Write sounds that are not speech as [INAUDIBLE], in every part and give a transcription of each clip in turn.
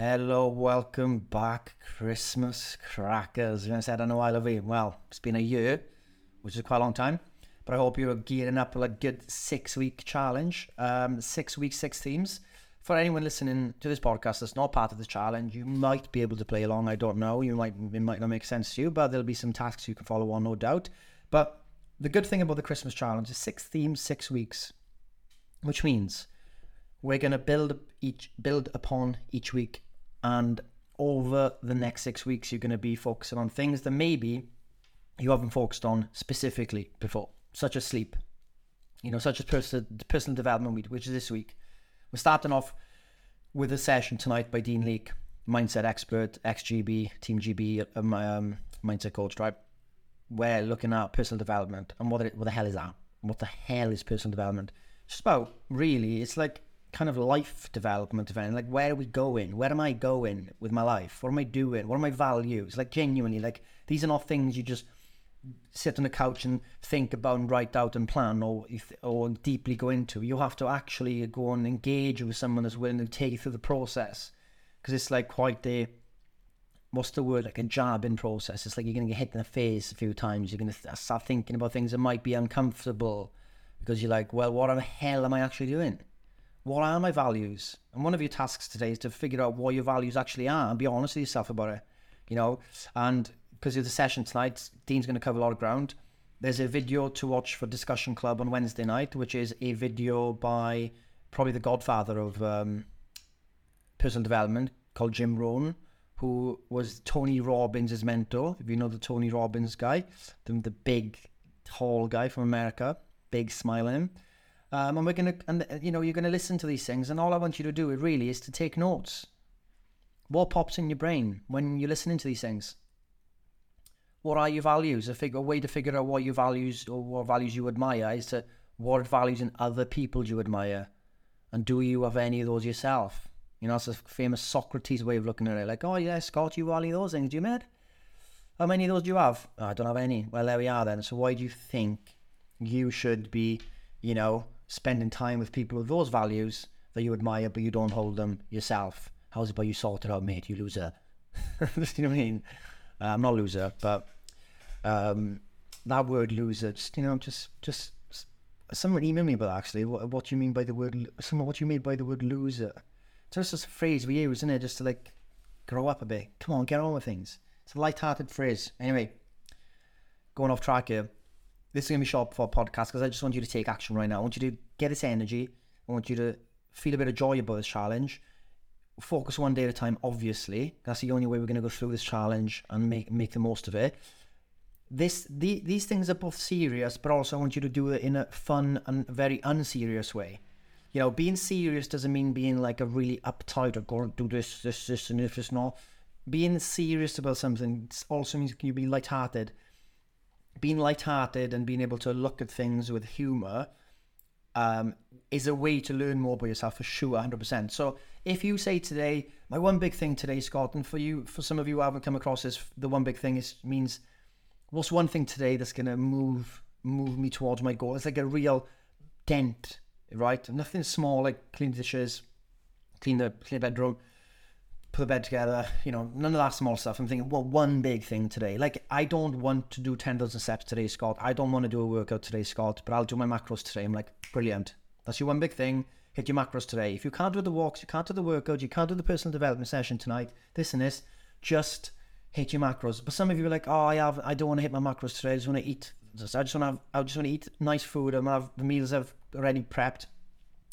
Hello, welcome back, Christmas crackers. Know, I said, I know I love you. Well, it's been a year, which is quite a long time, but I hope you're gearing up for a good six week challenge. Um, six weeks, six themes. For anyone listening to this podcast that's not part of the challenge, you might be able to play along. I don't know. You might it might not make sense to you, but there'll be some tasks you can follow on, no doubt. But the good thing about the Christmas challenge is six themes, six weeks, which means we're going to build each build upon each week and over the next six weeks you're going to be focusing on things that maybe you haven't focused on specifically before such as sleep. You know such as personal, personal development week which is this week. We're starting off with a session tonight by dean leake mindset expert xgb team gb um, um, mindset coach right? We're looking at personal development and what, it, what the hell is that? What the hell is personal development? It's about really it's like kind of life development event. Like, where are we going? Where am I going with my life? What am I doing? What are my values? Like, genuinely, like, these are not things you just sit on the couch and think about and write out and plan or or deeply go into. You have to actually go and engage with someone that's willing to take you through the process because it's like quite a what's the word like a jabbing process. It's like you're gonna get hit in the face a few times. You're gonna start thinking about things that might be uncomfortable because you're like, well, what the hell am I actually doing? What are my values? And one of your tasks today is to figure out what your values actually are and be honest with yourself about it. You know, and because of the session tonight, Dean's going to cover a lot of ground. There's a video to watch for Discussion Club on Wednesday night, which is a video by probably the godfather of um, personal development called Jim Rohn, who was Tony Robbins' mentor. If you know the Tony Robbins guy, the, the big, tall guy from America, big him. Um, and we're going to, and you know, you're going to listen to these things, and all I want you to do really is to take notes. What pops in your brain when you're listening to these things? What are your values? A, figure, a way to figure out what your values or what values you admire is to what values in other people do you admire, and do you have any of those yourself? You know, it's a famous Socrates way of looking at it. Like, oh yeah, Scott, you value those things, do you, mate? How many of those do you have? Oh, I don't have any. Well, there we are then. So why do you think you should be, you know, spending time with people with those values that you admire, but you don't hold them yourself. How's it about you sort it out, mate? You loser. [LAUGHS] you know what I mean? Uh, I'm not a loser, but um, that word loser, just you know, just just someone emailed me about actually what what you mean by the word someone what you mean by the word loser. It's just a phrase we use, isn't it? Just to like grow up a bit. Come on, get on with things. It's a light-hearted phrase. Anyway, going off track here this is going to be short for podcast because I just want you to take action right now. I want you to get this energy. I want you to feel a bit of joy about this challenge. Focus one day at a time, obviously. That's the only way we're going to go through this challenge and make make the most of it. This the, These things are both serious, but also I want you to do it in a fun and very unserious way. You know, being serious doesn't mean being like a really uptight or to do this, this, this, and if it's not. Being serious about something also means you be light-hearted being light-hearted and being able to look at things with humor um, is a way to learn more about yourself for sure 100% so if you say today my one big thing today scott and for you for some of you who haven't come across this the one big thing is means what's one thing today that's going to move move me towards my goal? It's like a real dent right? Nothing small like clean dishes clean the clean bedroom put bed together, you know, none of that small stuff. I'm thinking, well, one big thing today. Like, I don't want to do 10,000 steps today, Scott. I don't want to do a workout today, Scott, but I'll do my macros today. I'm like, brilliant. That's your one big thing. Hit your macros today. If you can't do the walks, you can't do the workout, you can't do the personal development session tonight, this and this, just hit your macros. But some of you are like, oh, I have, I don't want to hit my macros today. I just want to eat. I just want to have, I just want to eat nice food. I'm gonna have the meals I've already prepped.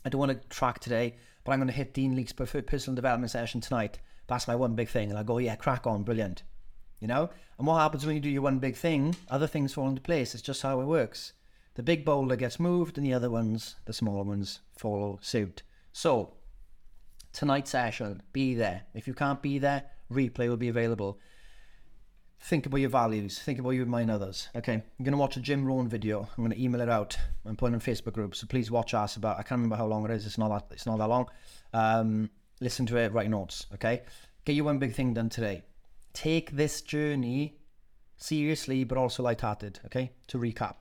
I don't want to track today, but I'm going to hit Dean Leake's personal development session tonight. That's my one big thing. And I go, yeah, crack on, brilliant. You know? And what happens when you do your one big thing? Other things fall into place. It's just how it works. The big boulder gets moved and the other ones, the smaller ones, follow suit. So, tonight's session, be there. If you can't be there, replay will be available. Think about your values. Think about you and mine others. Okay, I'm to watch a Jim Rohn video. I'm to email it out. I'm putting in Facebook groups, so please watch us. About I can't remember how long it is. It's not that. It's not that long. Um, listen to it, write notes, okay? Get you one big thing done today. Take this journey seriously, but also light-hearted, okay? To recap.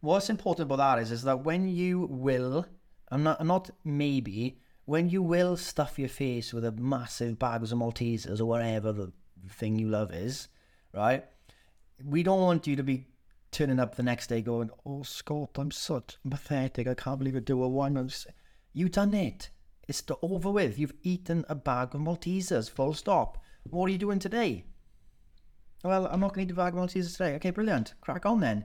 What's important about that is, is that when you will, I'm not, not maybe, when you will stuff your face with a massive bags of Maltesers or whatever the thing you love is, right? We don't want you to be turning up the next day going, "Oh, Scott, I'm such pathetic. I can't believe I do a one." You done it. It's the over with. You've eaten a bag of Maltesers. Full stop. What are you doing today? Well, I'm not going to eat a bag of Maltesers today. Okay, brilliant. Crack on then.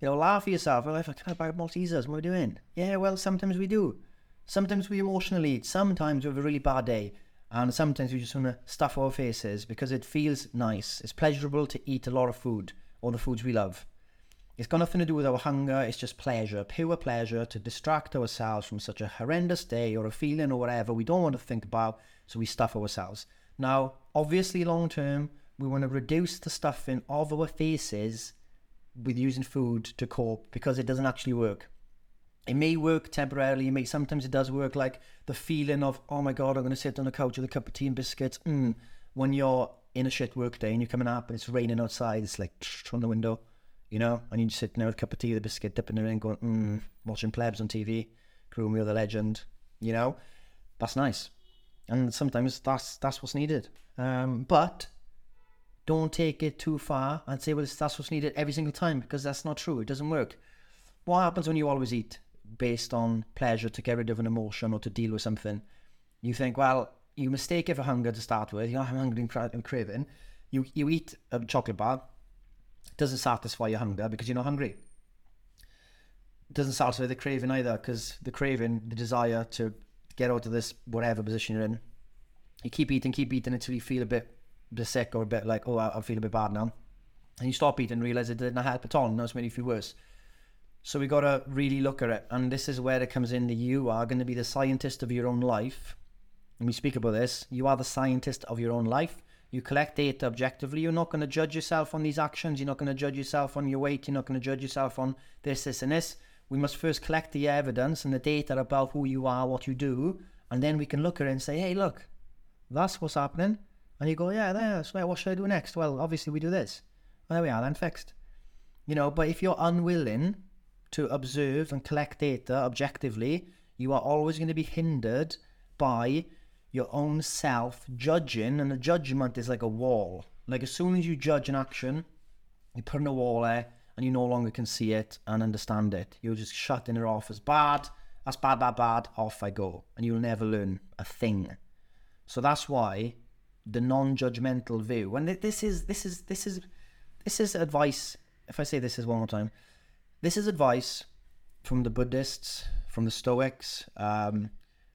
You know, laugh at yourself. Well, if I can have a bag of Maltesers, what are we doing? Yeah, well, sometimes we do. Sometimes we emotionally eat. Sometimes we have a really bad day. And sometimes we just want to stuff our faces because it feels nice. It's pleasurable to eat a lot of food, or the foods we love. It's got nothing to do with our hunger, it's just pleasure, pure pleasure to distract ourselves from such a horrendous day or a feeling or whatever we don't want to think about, so we stuff ourselves. Now, obviously, long term, we want to reduce the stuffing of our faces with using food to cope because it doesn't actually work. It may work temporarily, it may sometimes it does work like the feeling of, oh my god, I'm gonna sit on the couch with a cup of tea and biscuits. Mm. When you're in a shit work day and you're coming up and it's raining outside, it's like [SNIFFS] on the window you know, and you're sitting there with a cup of tea, the biscuit, dipping it in, going, mm, watching plebs on TV, Crew the Legend, you know, that's nice. And sometimes that's that's what's needed. Um, but don't take it too far and say, well, that's what's needed every single time because that's not true. It doesn't work. What happens when you always eat based on pleasure to get rid of an emotion or to deal with something? You think, well, you mistake it for hunger to start with. You're not hungry and craving. You you eat a chocolate bar, doesn't satisfy your hunger because you're not hungry. It doesn't satisfy the craving either because the craving, the desire to get out of this whatever position you're in, you keep eating, keep eating until you feel a bit, a bit sick or a bit like, oh, I, I feel a bit bad now. And you stop eating and realize it didn't help at all. Now it's made you feel worse. So we got to really look at it. And this is where it comes in that you are going to be the scientist of your own life. And we speak about this. You are the scientist of your own life. You collect data objectively. You're not going to judge yourself on these actions. You're not going to judge yourself on your weight. You're not going to judge yourself on this, this, and this. We must first collect the evidence and the data about who you are, what you do, and then we can look at it and say, hey, look, that's what's happening. And you go, yeah, that's right. What should I do next? Well, obviously we do this. Well, there we are, then fixed. You know, but if you're unwilling to observe and collect data objectively, you are always going to be hindered by your own self judging, and the judgment is like a wall. Like as soon as you judge an action, you put in a wall there, and you no longer can see it and understand it. You're just shutting it off as bad. That's bad, bad, bad. Off I go, and you'll never learn a thing. So that's why the non-judgmental view. And this is this is this is this is advice. If I say this is one more time, this is advice from the Buddhists, from the Stoics, um,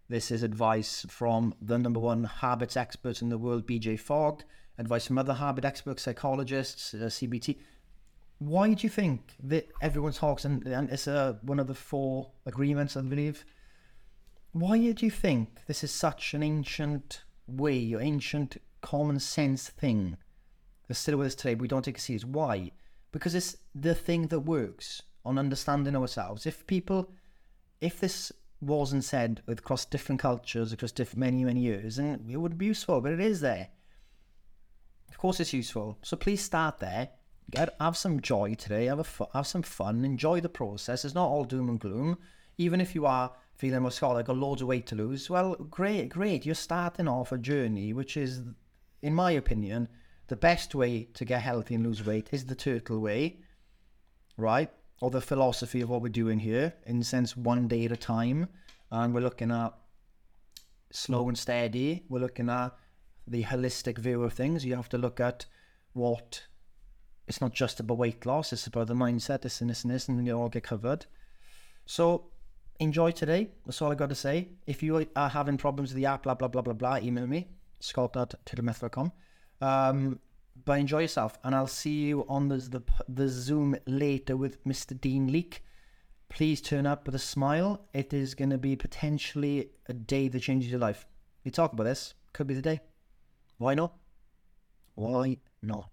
this is advice from the number one habits expert in the world, BJ Fogg, advice from other habit experts, psychologists, uh, CBT. Why do you think that everyone talks, and, and it's uh, one of the four agreements, I believe? Why do you think this is such an ancient way, or ancient common sense thing that's still with us today, we don't take it serious? Why? Because it's the thing that works on understanding ourselves. If people, if this wasn't said across different cultures, across different many, many years, and it would be useful, but it is there. Of course, it's useful. So please start there. Get, have some joy today. Have a have some fun. Enjoy the process. It's not all doom and gloom. Even if you are feeling, well, Scott, oh, I got loads of weight to lose. Well, great, great. You're starting off a journey, which is, in my opinion, the best way to get healthy and lose weight is the turtle way, right? Or the philosophy of what we're doing here in the sense one day at a time. And we're looking at slow and steady. We're looking at the holistic view of things. You have to look at what it's not just about weight loss it's about the mindset this and this and this and you all get covered. So enjoy today. That's all i got to say. If you are having problems with the app blah blah blah blah blah email me scott at um but enjoy yourself, and I'll see you on the, the, the Zoom later with Mr. Dean Leake. Please turn up with a smile. It is going to be potentially a day that changes your life. We talk about this. Could be the day. Why not? Why not?